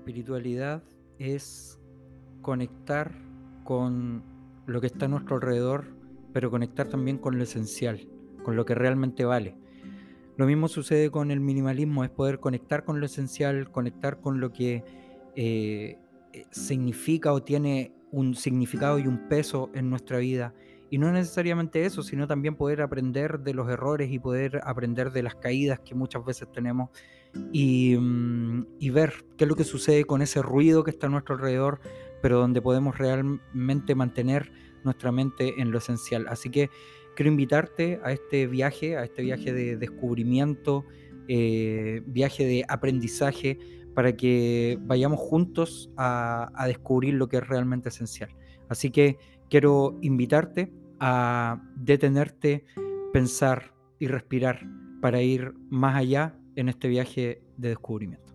espiritualidad es conectar con lo que está a nuestro alrededor, pero conectar también con lo esencial, con lo que realmente vale. Lo mismo sucede con el minimalismo, es poder conectar con lo esencial, conectar con lo que eh, eh, significa o tiene un significado y un peso en nuestra vida. Y no necesariamente eso, sino también poder aprender de los errores y poder aprender de las caídas que muchas veces tenemos y, mm, y, ver qué es lo que sucede con ese ruido que está a nuestro alrededor, pero donde podemos realmente mantener nuestra mente en lo esencial. Así que quiero invitarte a este viaje, a este viaje de descubrimiento, eh, viaje de aprendizaje, para que vayamos juntos a, a descubrir lo que es realmente esencial. Así que quiero invitarte a detenerte, pensar y respirar para ir más allá en este viaje de descubrimiento.